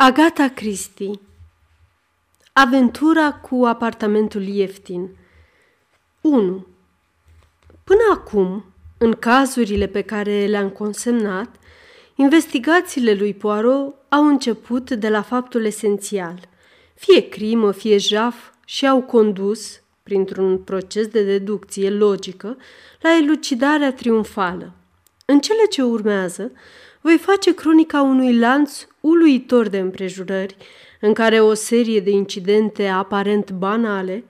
Agata Christie Aventura cu apartamentul ieftin 1. Până acum, în cazurile pe care le-am consemnat, investigațiile lui Poirot au început de la faptul esențial. Fie crimă, fie jaf și au condus, printr-un proces de deducție logică, la elucidarea triumfală. În cele ce urmează, voi face cronica unui lanț uluitor de împrejurări, în care o serie de incidente aparent banale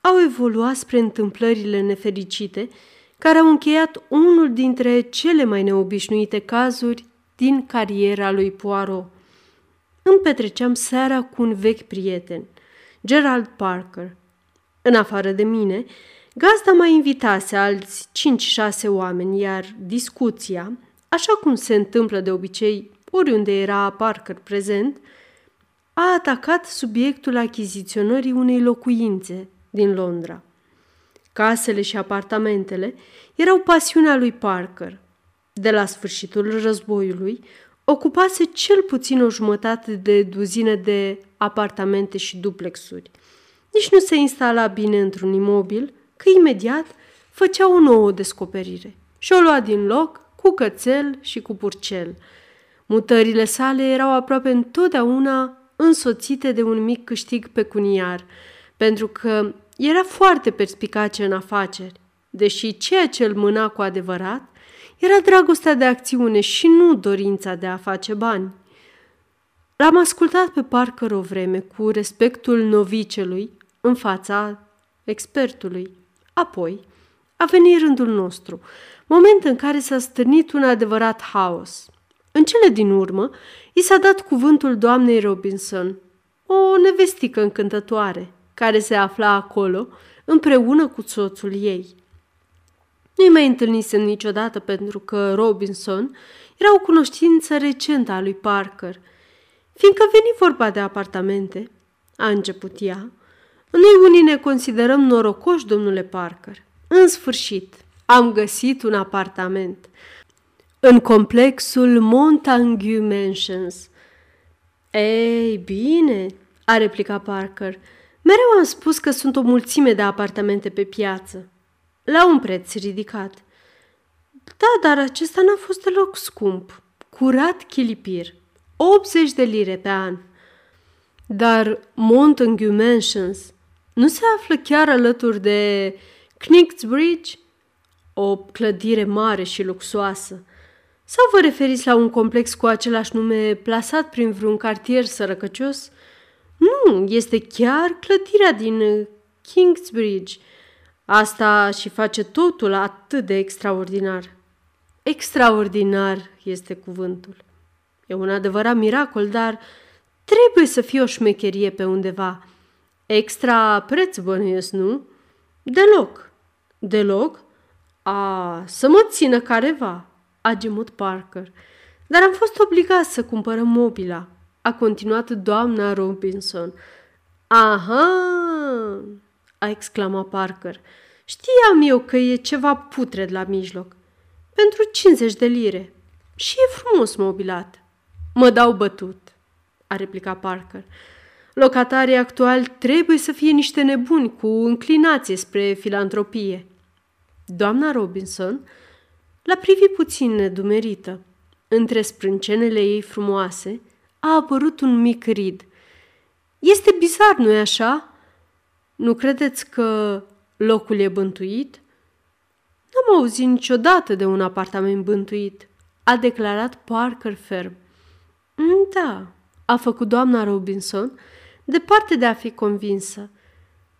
au evoluat spre întâmplările nefericite, care au încheiat unul dintre cele mai neobișnuite cazuri din cariera lui Poirot. Îmi petreceam seara cu un vechi prieten, Gerald Parker. În afară de mine, gazda mai invitase alți 5-6 oameni, iar discuția, așa cum se întâmplă de obicei oriunde era Parker prezent, a atacat subiectul achiziționării unei locuințe din Londra. Casele și apartamentele erau pasiunea lui Parker. De la sfârșitul războiului, ocupase cel puțin o jumătate de duzină de apartamente și duplexuri. Nici nu se instala bine într-un imobil, că imediat făcea o nouă descoperire și o lua din loc cu cățel și cu purcel. Mutările sale erau aproape întotdeauna însoțite de un mic câștig pecuniar, pentru că era foarte perspicace în afaceri, deși ceea ce îl mâna cu adevărat era dragostea de acțiune și nu dorința de a face bani. L-am ascultat pe Parker o vreme cu respectul novicelui în fața expertului. Apoi a venit rândul nostru, moment în care s-a stârnit un adevărat haos. În cele din urmă, i s-a dat cuvântul doamnei Robinson, o nevestică încântătoare, care se afla acolo împreună cu soțul ei. Nu-i mai întâlnisem niciodată pentru că Robinson era o cunoștință recentă a lui Parker. Fiindcă veni vorba de apartamente, a început ea, noi unii ne considerăm norocoși, domnule Parker. În sfârșit, am găsit un apartament în complexul Montague Mansions. Ei, bine, a replicat Parker. Mereu am spus că sunt o mulțime de apartamente pe piață. La un preț ridicat. Da, dar acesta n-a fost deloc scump. Curat chilipir. 80 de lire pe an. Dar Montague Mansions nu se află chiar alături de Knightsbridge? O clădire mare și luxoasă. Sau vă referiți la un complex cu același nume plasat prin vreun cartier sărăcăcios? Nu, este chiar clădirea din Kingsbridge. Asta și face totul atât de extraordinar. Extraordinar este cuvântul. E un adevărat miracol, dar trebuie să fie o șmecherie pe undeva. Extra preț bănuiesc, nu? Deloc. Deloc? A, să mă țină careva, a gemut Parker. Dar am fost obligat să cumpărăm mobila, a continuat doamna Robinson. Aha, a exclamat Parker. Știam eu că e ceva putred la mijloc. Pentru 50 de lire. Și e frumos mobilat. Mă dau bătut, a replicat Parker. Locatarii actuali trebuie să fie niște nebuni cu înclinație spre filantropie. Doamna Robinson L-a privit puțin nedumerită. Între sprâncenele ei frumoase a apărut un mic rid. Este bizar, nu-i așa? Nu credeți că locul e bântuit? N-am auzit niciodată de un apartament bântuit, a declarat Parker ferm. Mm, da, a făcut doamna Robinson, departe de a fi convinsă.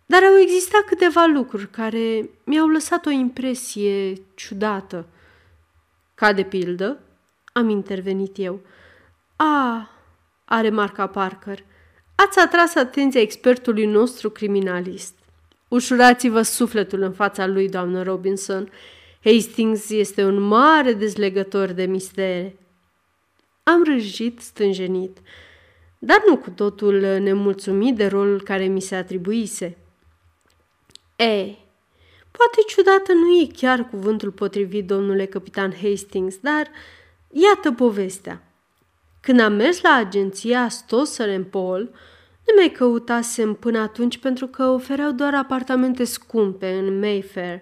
Dar au existat câteva lucruri care mi-au lăsat o impresie ciudată. Ca de pildă, am intervenit eu. A, a remarcat Parker, ați atras atenția expertului nostru criminalist. Ușurați-vă sufletul în fața lui, doamnă Robinson. Hastings este un mare dezlegător de mistere. Am râjit stânjenit, dar nu cu totul nemulțumit de rolul care mi se atribuise. Ei, Poate ciudată nu e chiar cuvântul potrivit, domnule capitan Hastings, dar iată povestea. Când am mers la agenția Stosser Paul, nu mai căutasem până atunci pentru că ofereau doar apartamente scumpe în Mayfair,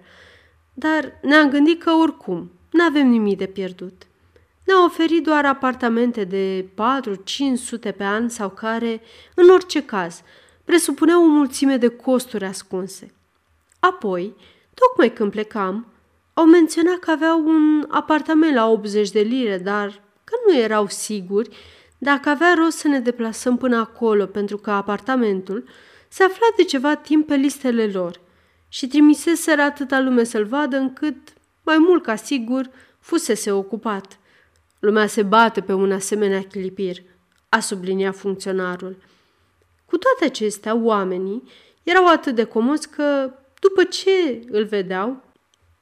dar ne-am gândit că oricum nu avem nimic de pierdut. Ne-au oferit doar apartamente de 4-500 pe an sau care, în orice caz, presupuneau o mulțime de costuri ascunse. Apoi, tocmai când plecam, au menționat că aveau un apartament la 80 de lire, dar că nu erau siguri dacă avea rost să ne deplasăm până acolo, pentru că apartamentul se afla de ceva timp pe listele lor și trimiseseră atâta lume să-l vadă încât, mai mult ca sigur, fusese ocupat. Lumea se bate pe un asemenea clipir, a subliniat funcționarul. Cu toate acestea, oamenii erau atât de comozi că, după ce îl vedeau,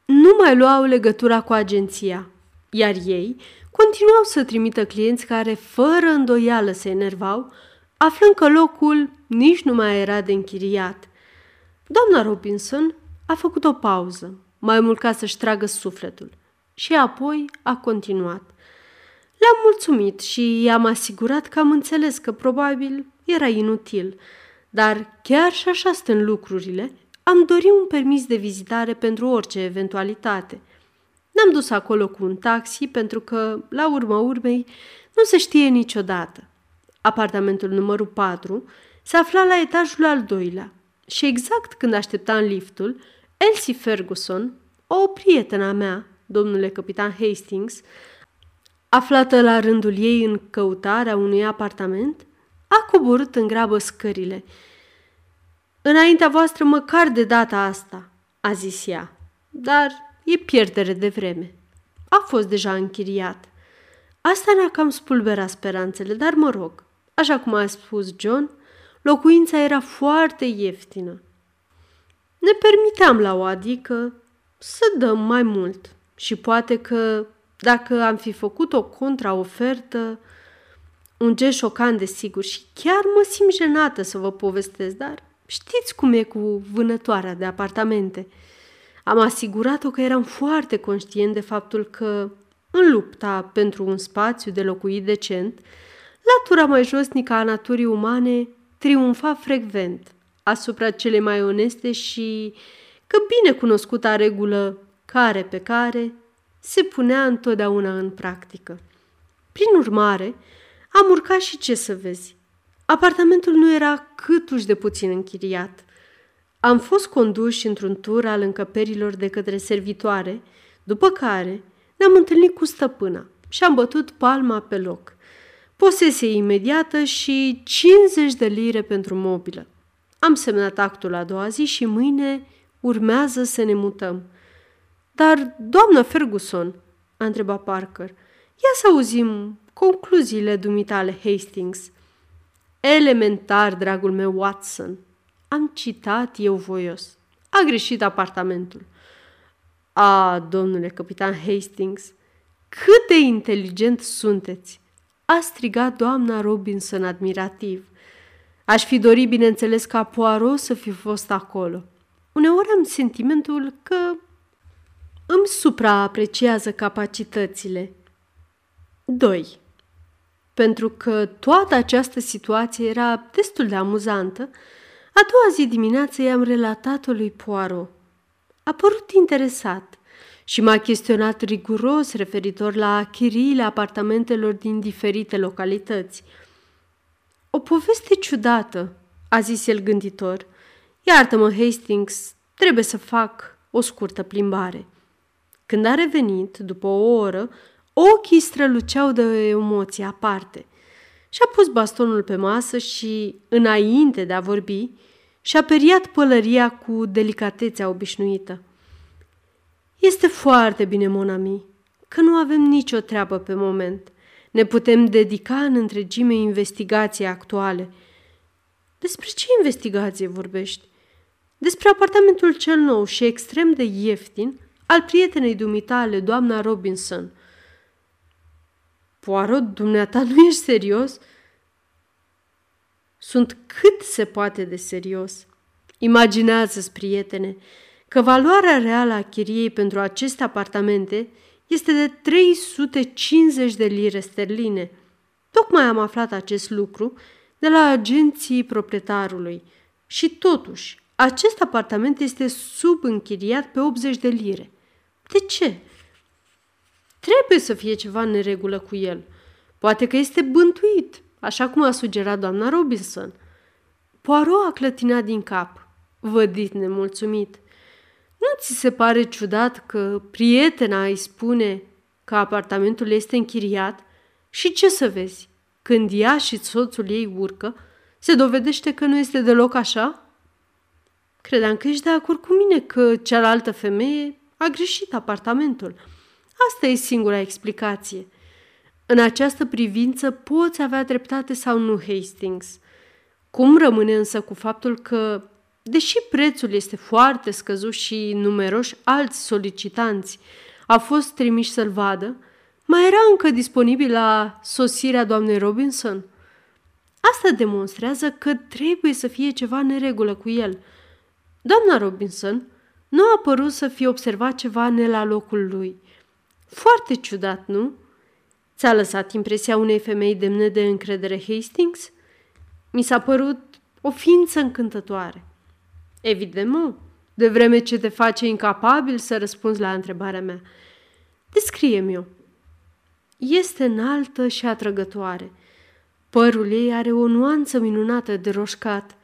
nu mai luau legătura cu agenția, iar ei continuau să trimită clienți care, fără îndoială, se enervau, aflând că locul nici nu mai era de închiriat. Doamna Robinson a făcut o pauză, mai mult ca să-și tragă sufletul, și apoi a continuat. Le-am mulțumit și i-am asigurat că am înțeles că probabil era inutil, dar chiar și așa stând lucrurile, am dorit un permis de vizitare pentru orice eventualitate. Ne-am dus acolo cu un taxi pentru că, la urma urmei, nu se știe niciodată. Apartamentul numărul 4 se afla la etajul al doilea și exact când așteptam liftul, Elsie Ferguson, o prietenă mea, domnule capitan Hastings, aflată la rândul ei în căutarea unui apartament, a coborât în grabă scările. Înaintea voastră măcar de data asta, a zis ea, dar e pierdere de vreme. A fost deja închiriat. Asta ne-a cam spulberat speranțele, dar mă rog, așa cum a spus John, locuința era foarte ieftină. Ne permiteam la o adică să dăm mai mult și poate că dacă am fi făcut o contraofertă, un gest șocant de sigur și chiar mă simt jenată să vă povestesc, dar știți cum e cu vânătoarea de apartamente. Am asigurat-o că eram foarte conștient de faptul că, în lupta pentru un spațiu de locuit decent, latura mai josnică a naturii umane triumfa frecvent asupra cele mai oneste și că bine cunoscuta regulă care pe care se punea întotdeauna în practică. Prin urmare, am urcat și ce să vezi. Apartamentul nu era câtuși de puțin închiriat. Am fost conduși într-un tur al încăperilor de către servitoare, după care ne-am întâlnit cu stăpâna și am bătut palma pe loc. Posesie imediată și 50 de lire pentru mobilă. Am semnat actul a doua zi și mâine urmează să ne mutăm. Dar, doamnă Ferguson, a întrebat Parker, ia să auzim concluziile dumitale, Hastings. Elementar, dragul meu Watson, am citat eu voios. A greșit apartamentul. A, domnule capitan Hastings, cât de inteligent sunteți! A strigat doamna Robinson admirativ. Aș fi dorit, bineînțeles, ca Poirot să fi fost acolo. Uneori am sentimentul că îmi supraapreciază capacitățile. 2. Pentru că toată această situație era destul de amuzantă, a doua zi dimineață i-am relatat-o lui Poirot. A părut interesat și m-a chestionat riguros referitor la chiriile apartamentelor din diferite localități. O poveste ciudată, a zis el gânditor. Iartă-mă, Hastings, trebuie să fac o scurtă plimbare. Când a revenit, după o oră, ochii străluceau de emoție aparte. Și-a pus bastonul pe masă și, înainte de a vorbi, și-a periat pălăria cu delicatețea obișnuită. Este foarte bine, Monami, că nu avem nicio treabă pe moment. Ne putem dedica în întregime investigației actuale. Despre ce investigație vorbești? Despre apartamentul cel nou și extrem de ieftin al prietenei dumitale, doamna Robinson. Poirot, dumneata, nu ești serios? Sunt cât se poate de serios. Imaginează-ți, prietene, că valoarea reală a chiriei pentru aceste apartamente este de 350 de lire sterline. Tocmai am aflat acest lucru de la agenții proprietarului și totuși acest apartament este subînchiriat pe 80 de lire. De ce? Trebuie să fie ceva în neregulă cu el. Poate că este bântuit, așa cum a sugerat doamna Robinson. Poirot a clătinat din cap, vădit nemulțumit. Nu ți se pare ciudat că prietena îi spune că apartamentul este închiriat și ce să vezi? Când ea și soțul ei urcă, se dovedește că nu este deloc așa? Credeam că ești de acord cu mine că cealaltă femeie a greșit apartamentul. Asta e singura explicație. În această privință poți avea dreptate sau nu, Hastings. Cum rămâne însă cu faptul că, deși prețul este foarte scăzut și numeroși alți solicitanți au fost trimiși să-l vadă, mai era încă disponibil la sosirea doamnei Robinson? Asta demonstrează că trebuie să fie ceva neregulă cu el. Doamna Robinson nu a părut să fie observat ceva ne la locul lui. Foarte ciudat, nu? Ți-a lăsat impresia unei femei demne de încredere Hastings? Mi s-a părut o ființă încântătoare. Evident, mă, de vreme ce te face incapabil să răspunzi la întrebarea mea. Descrie-mi-o. Este înaltă și atrăgătoare. Părul ei are o nuanță minunată de roșcat.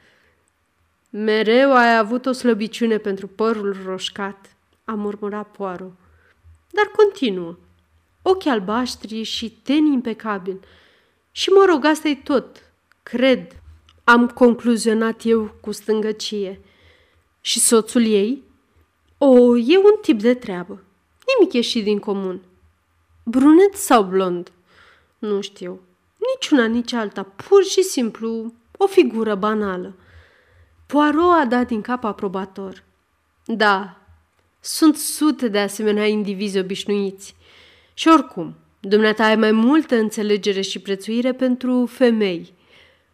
Mereu ai avut o slăbiciune pentru părul roșcat, a murmurat Poirot. Dar continuă. Ochi albaștri și teni impecabil. Și mă rog, asta e tot. Cred. Am concluzionat eu cu stângăcie. Și soțul ei? O, e un tip de treabă. Nimic ieșit din comun. Brunet sau blond? Nu știu. Nici una, nici alta. Pur și simplu o figură banală. Poirot a dat din cap aprobator. Da, sunt sute de asemenea indivizi obișnuiți. Și oricum, dumneata ai mai multă înțelegere și prețuire pentru femei.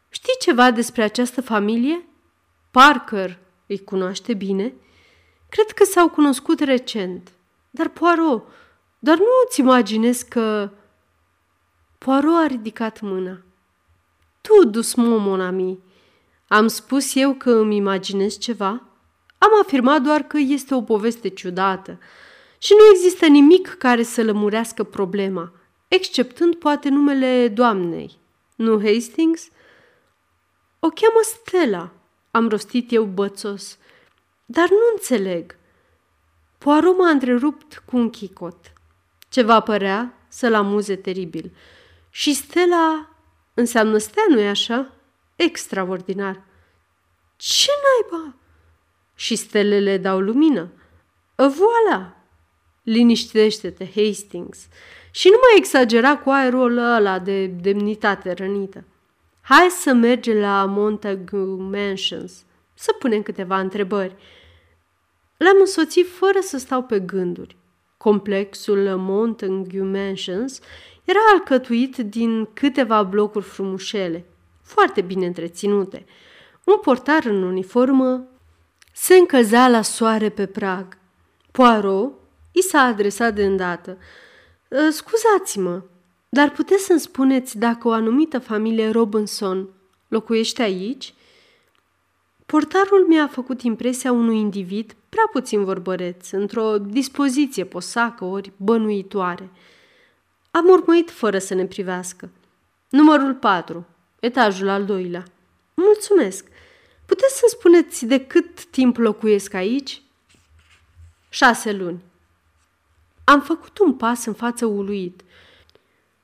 Știi ceva despre această familie? Parker îi cunoaște bine? Cred că s-au cunoscut recent. Dar Poirot, doar nu îți imaginezi că... Poirot a ridicat mâna. Tu, dus mon ami. Am spus eu că îmi imaginez ceva? Am afirmat doar că este o poveste ciudată și nu există nimic care să lămurească problema, exceptând poate numele doamnei. Nu Hastings? O cheamă Stella, am rostit eu bățos, dar nu înțeleg. Poirot m-a întrerupt cu un chicot. Ceva părea să-l amuze teribil. Și Stella înseamnă stea, nu-i așa? Extraordinar. Ce naiba? Și stelele dau lumină. Voilà! Liniștește-te, Hastings, și nu mai exagera cu aerul ăla de demnitate rănită. Hai să mergem la Montague Mansions, să punem câteva întrebări. L-am însoțit fără să stau pe gânduri. Complexul Montague Mansions era alcătuit din câteva blocuri frumușele, foarte bine întreținute. Un portar în uniformă se încălzea la soare pe prag. Poirot i s-a adresat de îndată. Ă, scuzați-mă, dar puteți să-mi spuneți dacă o anumită familie Robinson locuiește aici? Portarul mi-a făcut impresia unui individ prea puțin vorbăreț, într-o dispoziție posacă ori bănuitoare. Am urmărit fără să ne privească. Numărul 4, etajul al doilea. Mulțumesc. Puteți să spuneți de cât timp locuiesc aici? Șase luni. Am făcut un pas în față uluit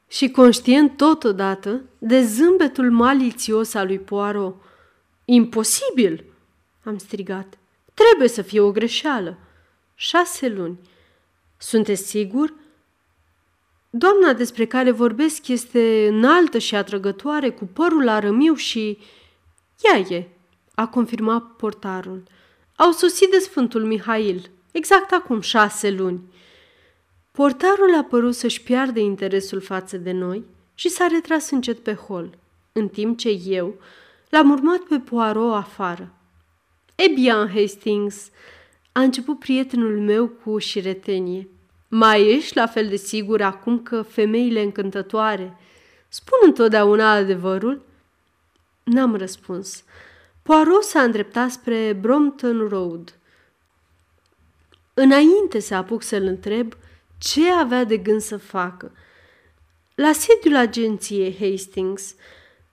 și conștient totodată de zâmbetul malițios al lui Poirot. Imposibil! am strigat. Trebuie să fie o greșeală. Șase luni. Sunteți sigur? Doamna despre care vorbesc este înaltă și atrăgătoare, cu părul arămiu și... Ea e, a confirmat portarul. Au sosit de Sfântul Mihail, exact acum șase luni. Portarul a părut să-și piardă interesul față de noi și s-a retras încet pe hol, în timp ce eu l-am urmat pe Poirot afară. E bien, Hastings, a început prietenul meu cu șiretenie. Mai ești la fel de sigur acum că femeile încântătoare Spun întotdeauna adevărul? N-am răspuns. Poirot s-a îndreptat spre Brompton Road. Înainte să apuc să-l întreb ce avea de gând să facă. La sediul agenției Hastings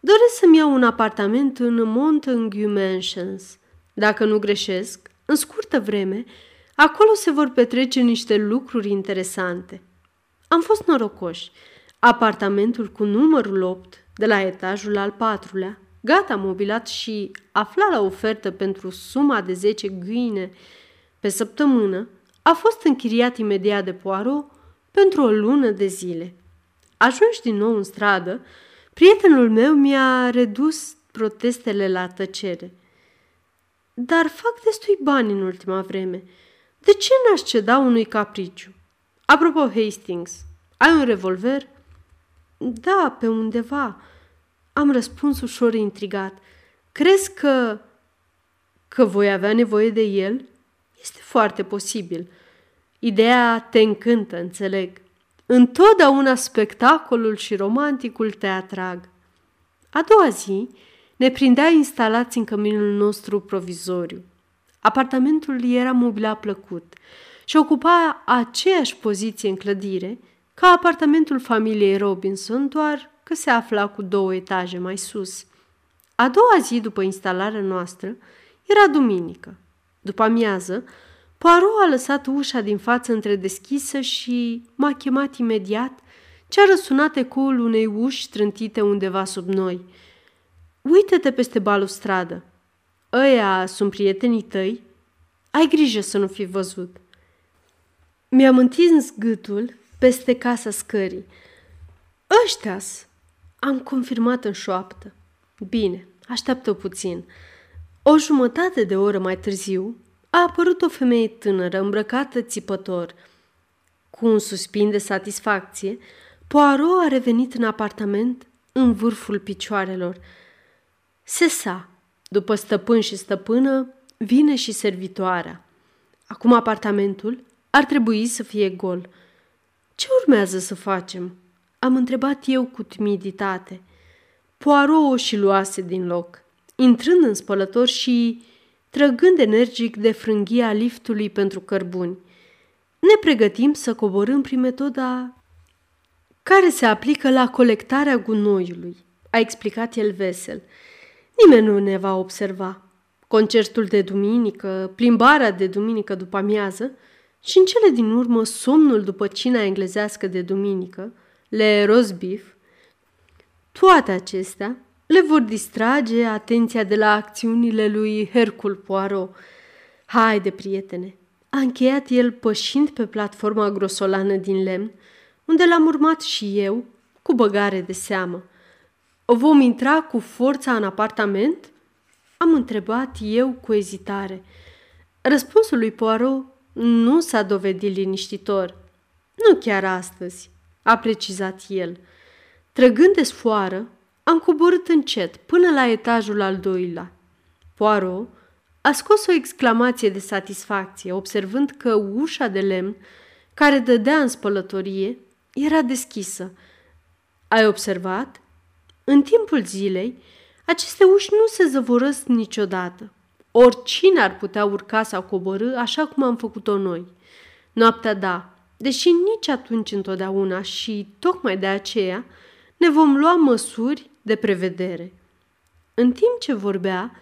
doresc să-mi iau un apartament în Montague Mansions. Dacă nu greșesc, în scurtă vreme, acolo se vor petrece niște lucruri interesante. Am fost norocoși. Apartamentul cu numărul 8, de la etajul al patrulea, gata mobilat și afla la ofertă pentru suma de 10 guine pe săptămână, a fost închiriat imediat de Poirot pentru o lună de zile. Ajuns din nou în stradă, prietenul meu mi-a redus protestele la tăcere. Dar fac destui bani în ultima vreme. De ce n-aș ceda unui capriciu? Apropo, Hastings, ai un revolver? Da, pe undeva. Am răspuns ușor intrigat. Crezi că... că voi avea nevoie de el? Este foarte posibil. Ideea te încântă, înțeleg. Întotdeauna spectacolul și romanticul te atrag. A doua zi ne prindea instalați în căminul nostru provizoriu. Apartamentul era mobilat plăcut și ocupa aceeași poziție în clădire ca apartamentul familiei Robinson, doar că se afla cu două etaje mai sus. A doua zi după instalarea noastră era duminică. După amiază, Poirot a lăsat ușa din față întredeschisă și m-a chemat imediat ce a răsunat ecoul unei uși strântite undeva sub noi. Uită-te peste balustradă. Ăia sunt prietenii tăi? Ai grijă să nu fi văzut. Mi-am întins gâtul peste casa scării. Ăștia-s! Am confirmat în șoaptă. Bine, așteaptă puțin. O jumătate de oră mai târziu, a apărut o femeie tânără, îmbrăcată țipător. Cu un suspin de satisfacție, Poirot a revenit în apartament în vârful picioarelor. Sesa, după stăpân și stăpână, vine și servitoarea. Acum apartamentul ar trebui să fie gol. Ce urmează să facem? Am întrebat eu cu timiditate. Poirot o și luase din loc, intrând în spălător și trăgând energic de frânghia liftului pentru cărbuni. Ne pregătim să coborâm prin metoda care se aplică la colectarea gunoiului, a explicat el vesel. Nimeni nu ne va observa. Concertul de duminică, plimbarea de duminică după amiază și în cele din urmă somnul după cina englezească de duminică, le rosbif, toate acestea le vor distrage atenția de la acțiunile lui Hercul Poirot. Haide, prietene, a încheiat el pășind pe platforma grosolană din lemn, unde l-am urmat și eu, cu băgare de seamă. Vom intra cu forța în apartament? Am întrebat eu cu ezitare. Răspunsul lui Poirot nu s-a dovedit liniștitor. Nu chiar astăzi, a precizat el. Trăgând de sfoară, am coborât încet până la etajul al doilea. Poirot a scos o exclamație de satisfacție, observând că ușa de lemn care dădea în spălătorie era deschisă. Ai observat? În timpul zilei, aceste uși nu se zăvorăsc niciodată. Oricine ar putea urca sau coborâ așa cum am făcut-o noi. Noaptea da, deși nici atunci întotdeauna și tocmai de aceea ne vom lua măsuri de prevedere. În timp ce vorbea,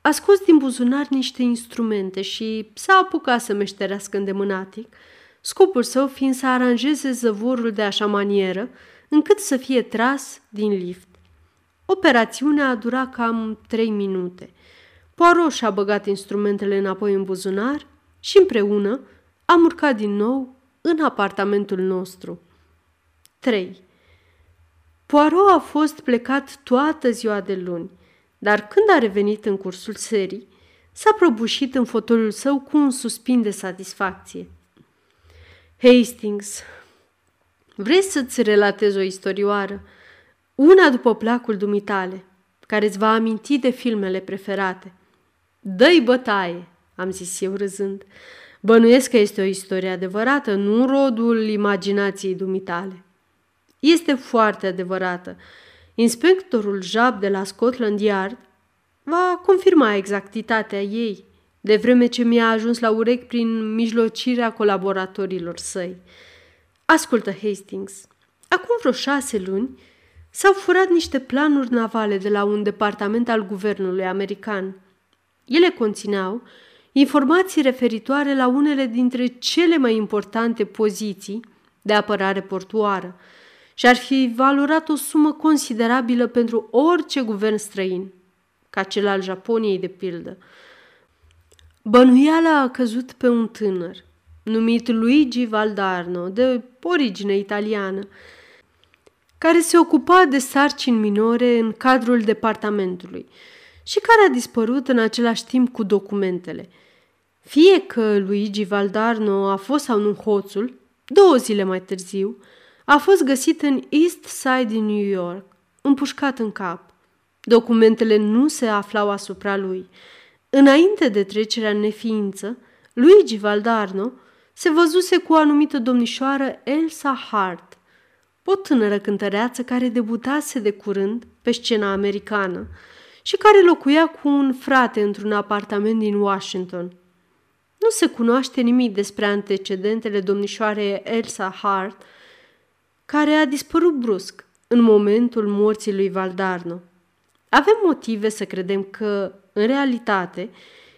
a scos din buzunar niște instrumente și s-a apucat să meșterească îndemânatic, scopul său fiind să aranjeze zăvorul de așa manieră încât să fie tras din lift. Operațiunea a durat cam trei minute. Poirot și-a băgat instrumentele înapoi în buzunar și împreună am urcat din nou în apartamentul nostru. 3. Poirot a fost plecat toată ziua de luni, dar când a revenit în cursul serii, s-a prăbușit în fotoliul său cu un suspin de satisfacție. Hastings, vrei să-ți relatez o istorioară, una după placul dumitale, care îți va aminti de filmele preferate. Dă-i bătaie, am zis eu râzând. Bănuiesc că este o istorie adevărată, nu rodul imaginației dumitale. Este foarte adevărată Inspectorul Jab de la Scotland Yard va confirma exactitatea ei, de vreme ce mi-a ajuns la urechi prin mijlocirea colaboratorilor săi. Ascultă, Hastings, acum vreo șase luni s-au furat niște planuri navale de la un departament al guvernului american. Ele conțineau informații referitoare la unele dintre cele mai importante poziții de apărare portuară și ar fi valorat o sumă considerabilă pentru orice guvern străin, ca cel al Japoniei de pildă. Bănuiala a căzut pe un tânăr, numit Luigi Valdarno, de origine italiană, care se ocupa de sarcini minore în cadrul departamentului și care a dispărut în același timp cu documentele. Fie că Luigi Valdarno a fost sau nu hoțul, două zile mai târziu, a fost găsit în East Side din New York, împușcat în cap. Documentele nu se aflau asupra lui. Înainte de trecerea în neființă, Luigi Valdarno se văzuse cu o anumită domnișoară Elsa Hart, o tânără cântăreață care debutase de curând pe scena americană și care locuia cu un frate într-un apartament din Washington. Nu se cunoaște nimic despre antecedentele domnișoarei Elsa Hart, care a dispărut brusc în momentul morții lui Valdarno. Avem motive să credem că, în realitate,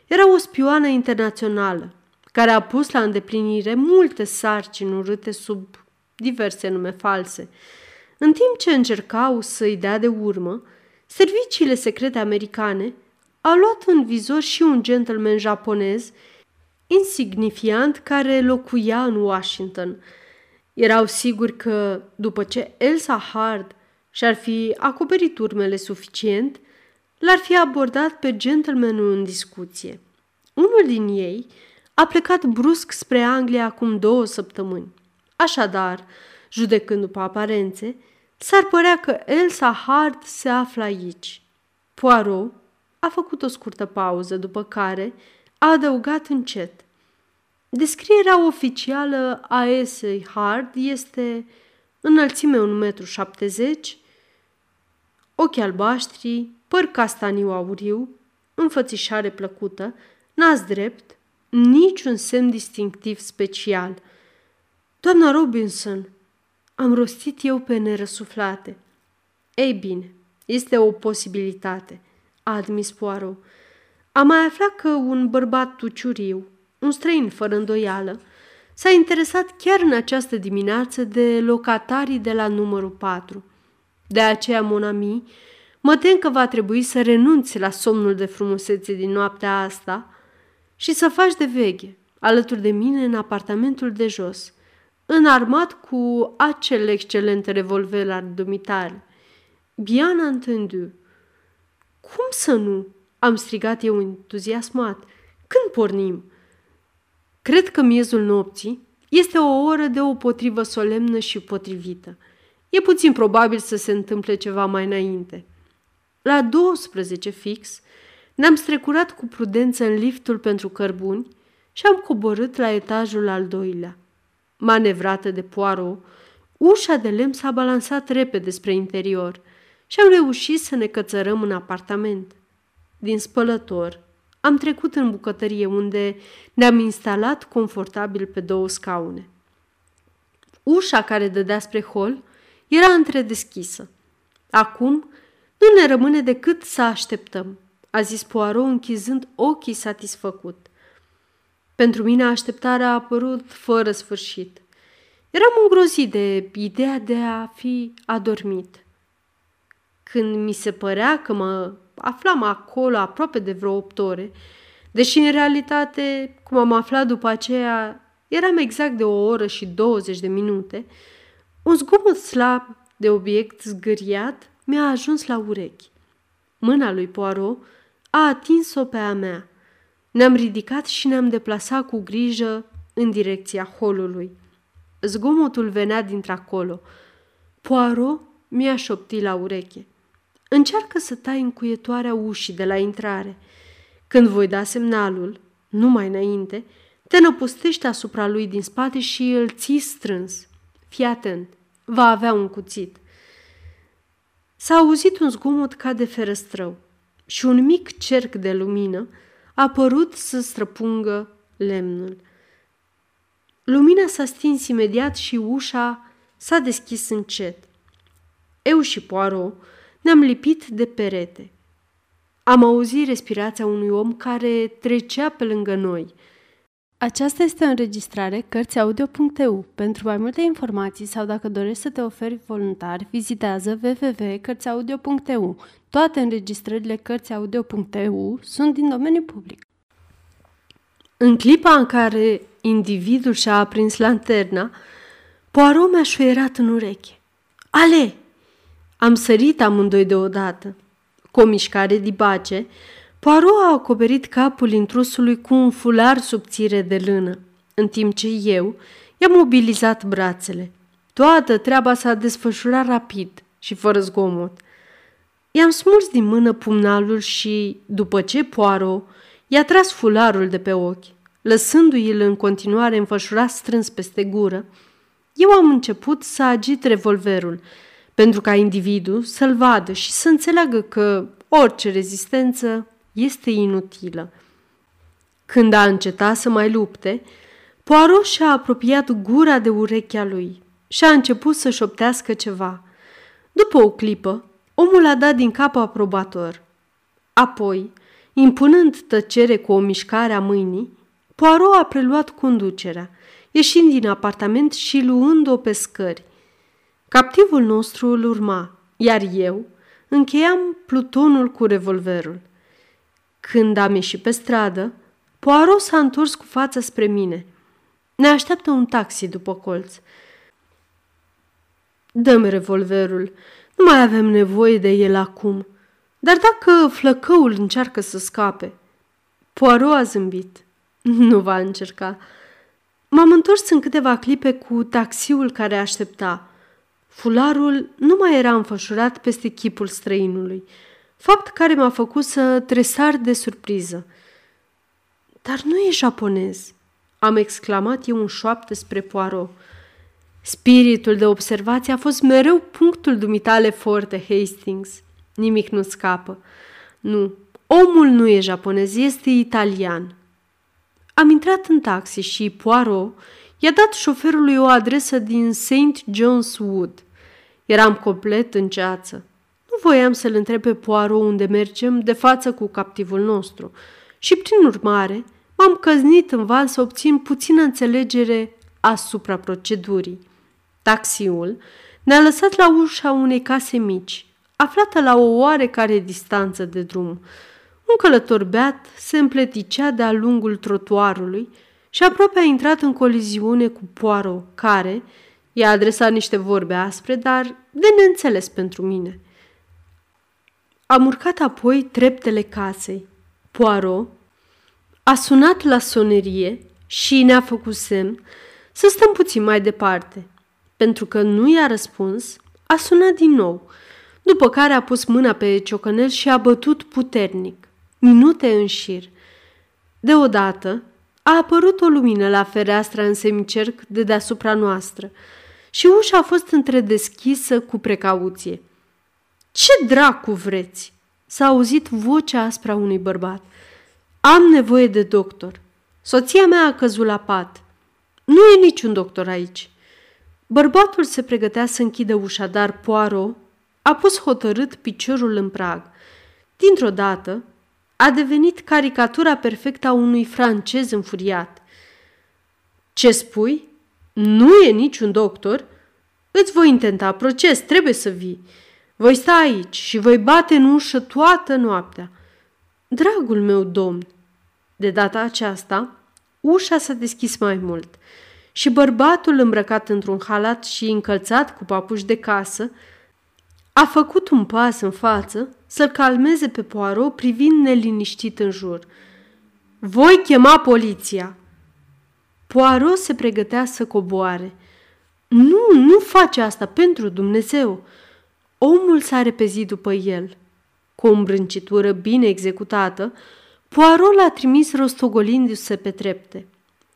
era o spioană internațională care a pus la îndeplinire multe sarcini urâte sub diverse nume false. În timp ce încercau să-i dea de urmă, serviciile secrete americane au luat în vizor și un gentleman japonez insignifiant care locuia în Washington. Erau siguri că, după ce Elsa Hard și-ar fi acoperit urmele suficient, l-ar fi abordat pe gentlemanul în discuție. Unul din ei a plecat brusc spre Anglia acum două săptămâni. Așadar, judecând după aparențe, s-ar părea că Elsa Hart se află aici. Poirot a făcut o scurtă pauză, după care a adăugat încet. Descrierea oficială a Esei Hart este înălțime 1,70 m, ochi albaștri, păr castaniu auriu, înfățișare plăcută, nas drept, niciun semn distinctiv special. Doamna Robinson, am rostit eu pe nerăsuflate. Ei bine, este o posibilitate, a admis Poirot. Am mai aflat că un bărbat tuciuriu, un străin fără îndoială, s-a interesat chiar în această dimineață de locatarii de la numărul 4. De aceea, Monami, mă tem că va trebui să renunți la somnul de frumusețe din noaptea asta și să faci de veghe alături de mine în apartamentul de jos, înarmat cu acel excelent revolver al dumitare. Bien entendu. Cum să nu? Am strigat eu entuziasmat. Când pornim? Cred că miezul nopții este o oră de o potrivă solemnă și potrivită. E puțin probabil să se întâmple ceva mai înainte. La 12 fix, ne-am strecurat cu prudență în liftul pentru cărbuni și am coborât la etajul al doilea. Manevrată de Poirot, ușa de lemn s-a balansat repede spre interior și am reușit să ne cățărăm în apartament. Din spălător, am trecut în bucătărie unde ne-am instalat confortabil pe două scaune. Ușa care dădea spre hol era întredeschisă. Acum nu ne rămâne decât să așteptăm, a zis Poirot închizând ochii satisfăcut. Pentru mine așteptarea a apărut fără sfârșit. Eram îngrozit de ideea de a fi adormit. Când mi se părea că mă aflam acolo aproape de vreo opt ore, deși în realitate, cum am aflat după aceea, eram exact de o oră și 20 de minute, un zgomot slab de obiect zgâriat mi-a ajuns la urechi. Mâna lui Poirot a atins-o pe a mea. Ne-am ridicat și ne-am deplasat cu grijă în direcția holului. Zgomotul venea dintr-acolo. Poirot mi-a șoptit la ureche. Încearcă să tai încuietoarea ușii de la intrare. Când voi da semnalul, numai înainte, te năpustești asupra lui din spate și îl ții strâns. Fii atent, va avea un cuțit. s-a auzit un zgomot ca de ferăstrău și un mic cerc de lumină a părut să străpungă lemnul. Lumina s-a stins imediat și ușa s-a deschis încet. Eu și Poirot ne-am lipit de perete. Am auzit respirația unui om care trecea pe lângă noi. Aceasta este o înregistrare Cărțiaudio.eu. Pentru mai multe informații sau dacă dorești să te oferi voluntar, vizitează www.cărțiaudio.eu. Toate înregistrările Cărțiaudio.eu sunt din domeniu public. În clipa în care individul și-a aprins lanterna, Poirot mi-a șuierat în ureche. Ale! Am sărit amândoi deodată. Cu o mișcare dibace, Poirot a acoperit capul intrusului cu un fular subțire de lână, în timp ce eu i-am mobilizat brațele. Toată treaba s-a desfășurat rapid și fără zgomot. I-am smuls din mână pumnalul și, după ce Poirot i-a tras fularul de pe ochi, lăsându-i-l în continuare înfășurat strâns peste gură, eu am început să agit revolverul, pentru ca individul să-l vadă și să înțeleagă că orice rezistență este inutilă. Când a încetat să mai lupte, Poirot și-a apropiat gura de urechea lui și a început să șoptească ceva. După o clipă, omul a dat din cap aprobator. Apoi, impunând tăcere cu o mișcare a mâinii, Poirot a preluat conducerea, ieșind din apartament și luând-o pe scări. Captivul nostru îl urma, iar eu încheiam plutonul cu revolverul. Când am ieșit pe stradă, Poirot s-a întors cu fața spre mine. Ne așteaptă un taxi după colț. Dă-mi revolverul. Nu mai avem nevoie de el acum. Dar dacă flăcăul încearcă să scape... Poirot a zâmbit. Nu va încerca. M-am întors în câteva clipe cu taxiul care aștepta. Fularul nu mai era înfășurat peste chipul străinului fapt care m-a făcut să tresar de surpriză. Dar nu e japonez, am exclamat eu în șoaptă spre Poirot. Spiritul de observație a fost mereu punctul dumitale forte, Hastings. Nimic nu scapă. Nu, omul nu e japonez, este italian. Am intrat în taxi și Poirot i-a dat șoferului o adresă din St. John's Wood. Eram complet în ceață voiam să-l întreb pe Poirot unde mergem de față cu captivul nostru și, prin urmare, m-am căznit în val să obțin puțină înțelegere asupra procedurii. Taxiul ne-a lăsat la ușa unei case mici, aflată la o oarecare distanță de drum. Un călător beat se împleticea de-a lungul trotuarului și aproape a intrat în coliziune cu Poirot, care i-a adresat niște vorbe aspre, dar de neînțeles pentru mine – am urcat apoi treptele casei. Poirot a sunat la sonerie și ne-a făcut semn să stăm puțin mai departe. Pentru că nu i-a răspuns, a sunat din nou, după care a pus mâna pe ciocănel și a bătut puternic, minute în șir. Deodată a apărut o lumină la fereastra în semicerc de deasupra noastră și ușa a fost întredeschisă cu precauție. Ce dracu vreți?" S-a auzit vocea aspra unui bărbat. Am nevoie de doctor. Soția mea a căzut la pat. Nu e niciun doctor aici. Bărbatul se pregătea să închidă ușa, dar Poirot a pus hotărât piciorul în prag. Dintr-o dată, a devenit caricatura perfectă a unui francez înfuriat. Ce spui? Nu e niciun doctor? Îți voi intenta proces, trebuie să vii. Voi sta aici și voi bate în ușă toată noaptea. Dragul meu domn, de data aceasta, ușa s-a deschis mai mult și bărbatul îmbrăcat într-un halat și încălțat cu papuși de casă a făcut un pas în față să-l calmeze pe Poirot privind neliniștit în jur. Voi chema poliția!" Poirot se pregătea să coboare. Nu, nu face asta pentru Dumnezeu!" Omul s-a repezit după el. Cu o îmbrâncitură bine executată, Poirot l-a trimis rostogolindu-se pe trepte.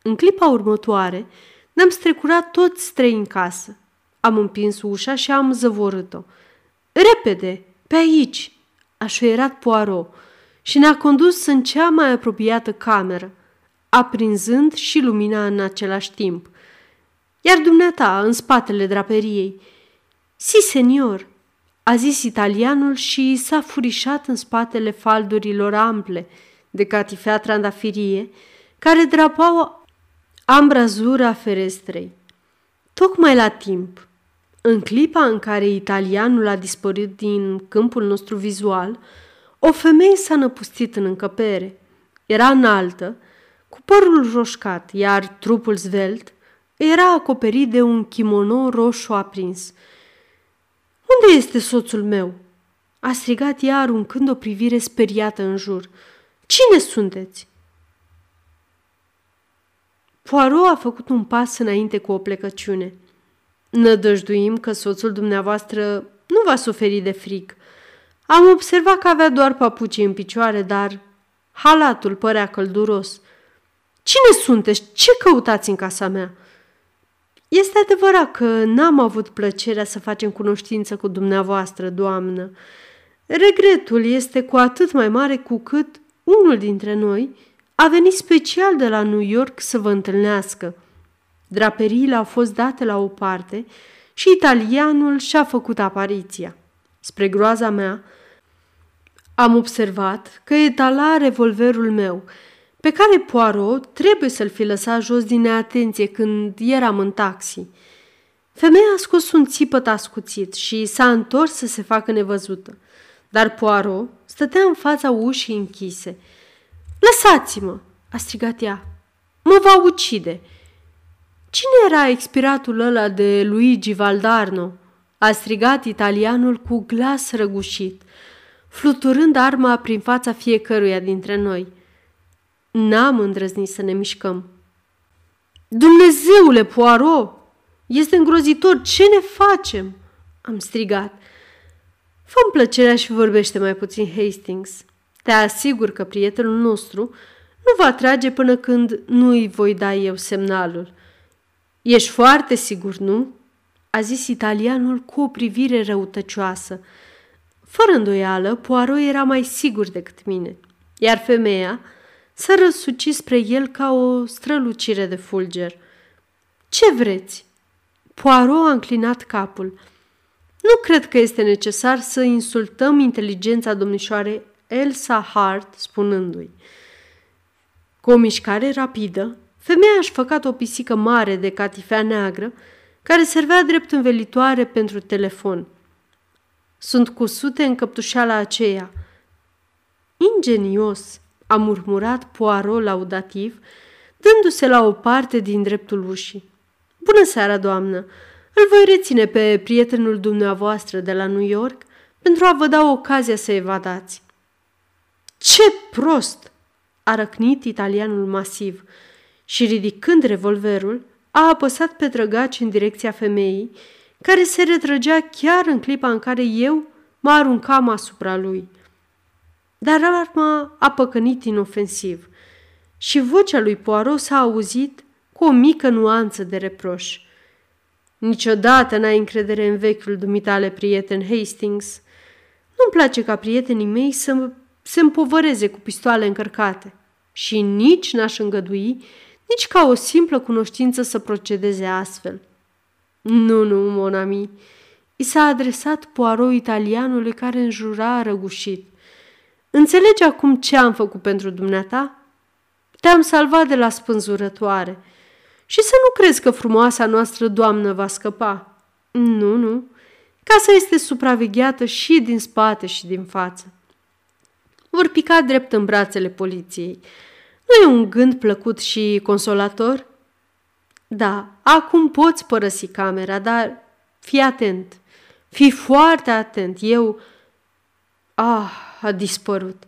În clipa următoare, ne-am strecurat toți trei în casă. Am împins ușa și am zăvorât-o. Repede, pe aici!" a șuierat Poirot și ne-a condus în cea mai apropiată cameră, aprinzând și lumina în același timp. Iar dumneata, în spatele draperiei. Si, senior, a zis italianul și s-a furișat în spatele faldurilor ample de catifea trandafirie, care drapau ambrazura ferestrei. Tocmai la timp, în clipa în care italianul a dispărut din câmpul nostru vizual, o femeie s-a năpustit în încăpere. Era înaltă, cu părul roșcat, iar trupul zvelt era acoperit de un kimono roșu aprins. Unde este soțul meu?" a strigat ea aruncând o privire speriată în jur. Cine sunteți?" Poirot a făcut un pas înainte cu o plecăciune. Nădăjduim că soțul dumneavoastră nu va suferi de frig. Am observat că avea doar papuci în picioare, dar halatul părea călduros. Cine sunteți? Ce căutați în casa mea?" Este adevărat că n-am avut plăcerea să facem cunoștință cu dumneavoastră, doamnă. Regretul este cu atât mai mare cu cât unul dintre noi a venit special de la New York să vă întâlnească. Draperiile au fost date la o parte și italianul și-a făcut apariția. Spre groaza mea, am observat că etala revolverul meu, pe care Poirot trebuie să-l fi lăsat jos din neatenție când eram în taxi. Femeia a scos un țipăt ascuțit și s-a întors să se facă nevăzută, dar Poirot stătea în fața ușii închise. Lăsați-mă!" a strigat ea. Mă va ucide!" Cine era expiratul ăla de Luigi Valdarno?" a strigat italianul cu glas răgușit, fluturând arma prin fața fiecăruia dintre noi. N-am îndrăznit să ne mișcăm. Dumnezeule, Poirot! Este îngrozitor! Ce ne facem?" am strigat. fă plăcerea și vorbește mai puțin, Hastings. Te asigur că prietenul nostru nu va trage până când nu îi voi da eu semnalul. Ești foarte sigur, nu?" a zis italianul cu o privire răutăcioasă. Fără îndoială, Poirot era mai sigur decât mine, iar femeia s-a răsucit spre el ca o strălucire de fulger. Ce vreți?" Poirot a înclinat capul. Nu cred că este necesar să insultăm inteligența domnișoarei Elsa Hart, spunându-i. Cu o mișcare rapidă, femeia a-și făcut o pisică mare de catifea neagră, care servea drept învelitoare pentru telefon. Sunt cusute în căptușeala aceea. Ingenios, a murmurat Poirot laudativ, dându-se la o parte din dreptul ușii. Bună seara, doamnă! Îl voi reține pe prietenul dumneavoastră de la New York pentru a vă da ocazia să evadați. Ce prost! a răcnit italianul masiv și, ridicând revolverul, a apăsat pe trăgaci în direcția femeii, care se retrăgea chiar în clipa în care eu mă aruncam asupra lui. Dar arma a păcănit inofensiv și vocea lui Poirot s-a auzit cu o mică nuanță de reproș. Niciodată n-ai încredere în vechiul dumitale prieten Hastings. Nu-mi place ca prietenii mei să se împovăreze cu pistoale încărcate și nici n-aș îngădui, nici ca o simplă cunoștință să procedeze astfel. Nu, nu, monami, i s-a adresat Poirot italianului care înjura răgușit. Înțelegi acum ce am făcut pentru dumneata? Te-am salvat de la spânzurătoare și să nu crezi că frumoasa noastră doamnă va scăpa. Nu, nu, casa este supravegheată și din spate și din față vor pica drept în brațele poliției. Nu e un gând plăcut și consolator? Da, acum poți părăsi camera, dar fii atent. Fii foarte atent. Eu... Ah, a dispărut.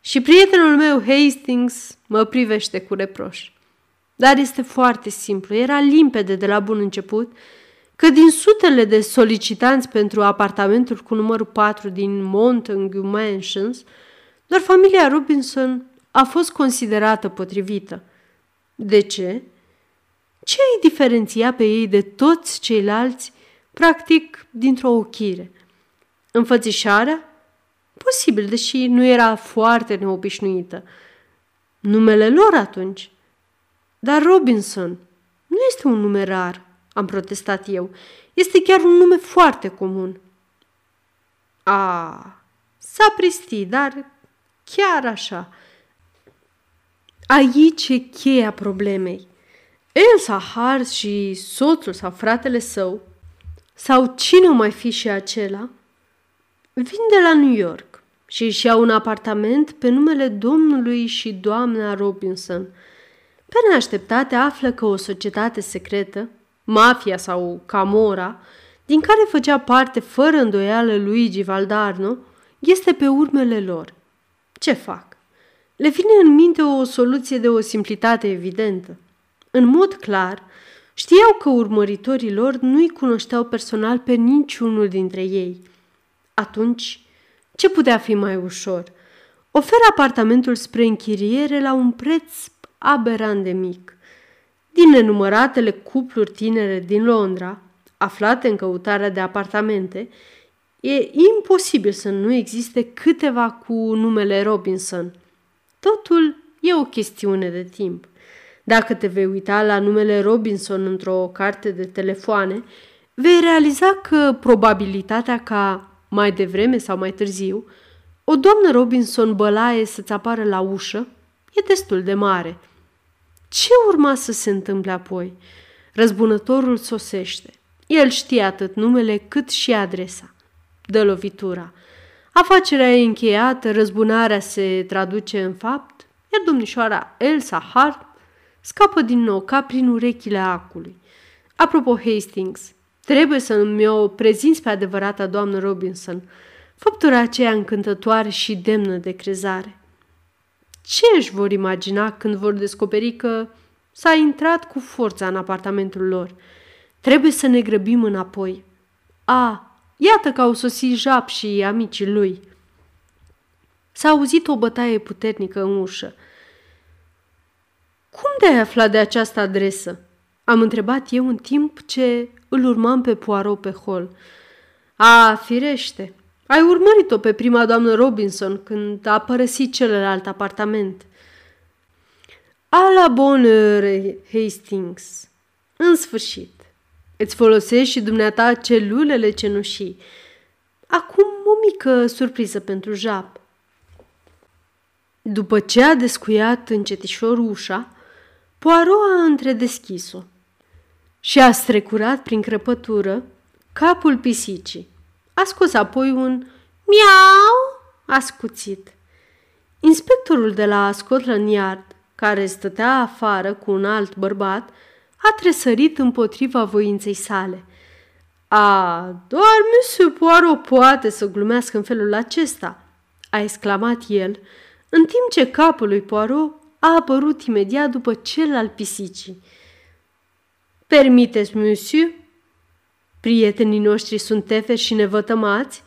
Și prietenul meu, Hastings, mă privește cu reproș. Dar este foarte simplu. Era limpede de la bun început că din sutele de solicitanți pentru apartamentul cu numărul 4 din Montague Mansions, doar familia Robinson a fost considerată potrivită. De ce? Ce îi diferenția pe ei de toți ceilalți, practic, dintr-o ochire? Înfățișarea? Posibil, deși nu era foarte neobișnuită. Numele lor atunci? Dar Robinson nu este un nume rar, am protestat eu. Este chiar un nume foarte comun. A, s-a pristit, dar chiar așa. Aici e cheia problemei. Elsa Hart și soțul sau fratele său, sau cine o mai fi și acela, vin de la New York și își iau un apartament pe numele domnului și doamna Robinson. Pe neașteptate află că o societate secretă, mafia sau Camora, din care făcea parte fără îndoială Luigi Valdarno, este pe urmele lor. Ce fac? Le vine în minte o soluție de o simplitate evidentă. În mod clar, știau că urmăritorii lor nu-i cunoșteau personal pe niciunul dintre ei. Atunci, ce putea fi mai ușor? Oferă apartamentul spre închiriere la un preț aberant de mic. Din nenumăratele cupluri tinere din Londra, aflate în căutarea de apartamente, e imposibil să nu existe câteva cu numele Robinson. Totul e o chestiune de timp. Dacă te vei uita la numele Robinson într-o carte de telefoane, vei realiza că probabilitatea ca, mai devreme sau mai târziu, o doamnă Robinson bălaie să-ți apară la ușă e destul de mare. Ce urma să se întâmple apoi? Răzbunătorul sosește. El știe atât numele cât și adresa. Dă lovitura. Afacerea e încheiată, răzbunarea se traduce în fapt, iar domnișoara Elsa Hart scapă din nou ca prin urechile acului. Apropo, Hastings, trebuie să mi-o prezinți pe adevărata doamnă Robinson, făptura aceea încântătoare și demnă de crezare. Ce își vor imagina când vor descoperi că s-a intrat cu forța în apartamentul lor? Trebuie să ne grăbim înapoi. A, Iată că au sosit Jap și amicii lui. S-a auzit o bătaie puternică în ușă. Cum de-ai aflat de această adresă?" Am întrebat eu în timp ce îl urmam pe Poirot pe hol. A, firește, ai urmărit-o pe prima doamnă Robinson când a părăsit celălalt apartament. A la bonă, Hastings. În sfârșit, Îți folosești și dumneata celulele cenușii. Acum o mică surpriză pentru Jap. După ce a descuiat încetișor ușa, Poirot a întredeschis-o și a strecurat prin crăpătură capul pisicii. A scos apoi un miau ascuțit. Inspectorul de la Scotland Yard, care stătea afară cu un alt bărbat, a tresărit împotriva voinței sale. A, doar Monsieur Poirot poate să glumească în felul acesta, a exclamat el, în timp ce capul lui Poirot a apărut imediat după cel al pisicii. Permiteți, monsieur? Prietenii noștri sunt teferi și nevătămați?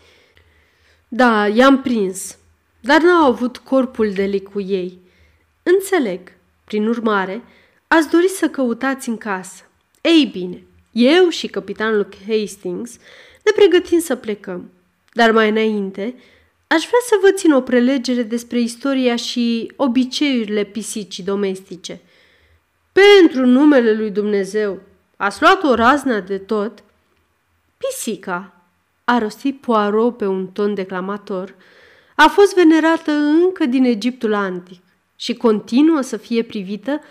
Da, i-am prins, dar n-au avut corpul de cu ei. Înțeleg. Prin urmare, Ați dori să căutați în casă. Ei bine, eu și capitanul Hastings ne pregătim să plecăm. Dar mai înainte, aș vrea să vă țin o prelegere despre istoria și obiceiurile pisicii domestice. Pentru numele lui Dumnezeu, ați luat o raznă de tot? Pisica, a rostit Poirot pe un ton declamator, a fost venerată încă din Egiptul antic și continuă să fie privită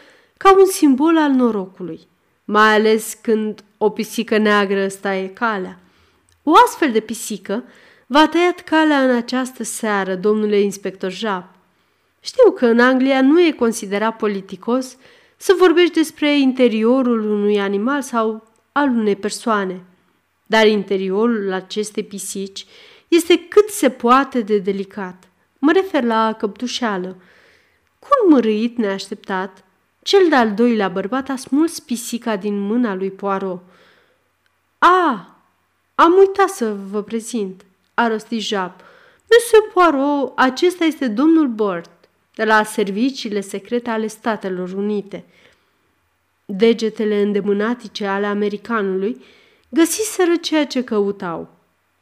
ca un simbol al norocului, mai ales când o pisică neagră e calea. O astfel de pisică v-a tăiat calea în această seară, domnule inspector Jap. Știu că în Anglia nu e considerat politicos să vorbești despre interiorul unui animal sau al unei persoane, dar interiorul acestei pisici este cât se poate de delicat. Mă refer la căptușeală. Cu un mărâit neașteptat, cel de-al doilea bărbat a smuls pisica din mâna lui Poirot. A, am uitat să vă prezint, a rostit Jap. Monsieur Poirot, acesta este domnul Burt, de la serviciile secrete ale Statelor Unite. Degetele îndemânatice ale americanului găsiseră ceea ce căutau.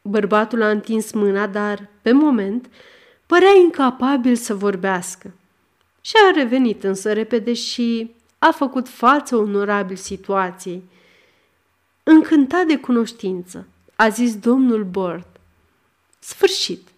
Bărbatul a întins mâna, dar, pe moment, părea incapabil să vorbească. Și a revenit însă repede și a făcut față onorabil situației. Încântat de cunoștință, a zis domnul Bord. Sfârșit!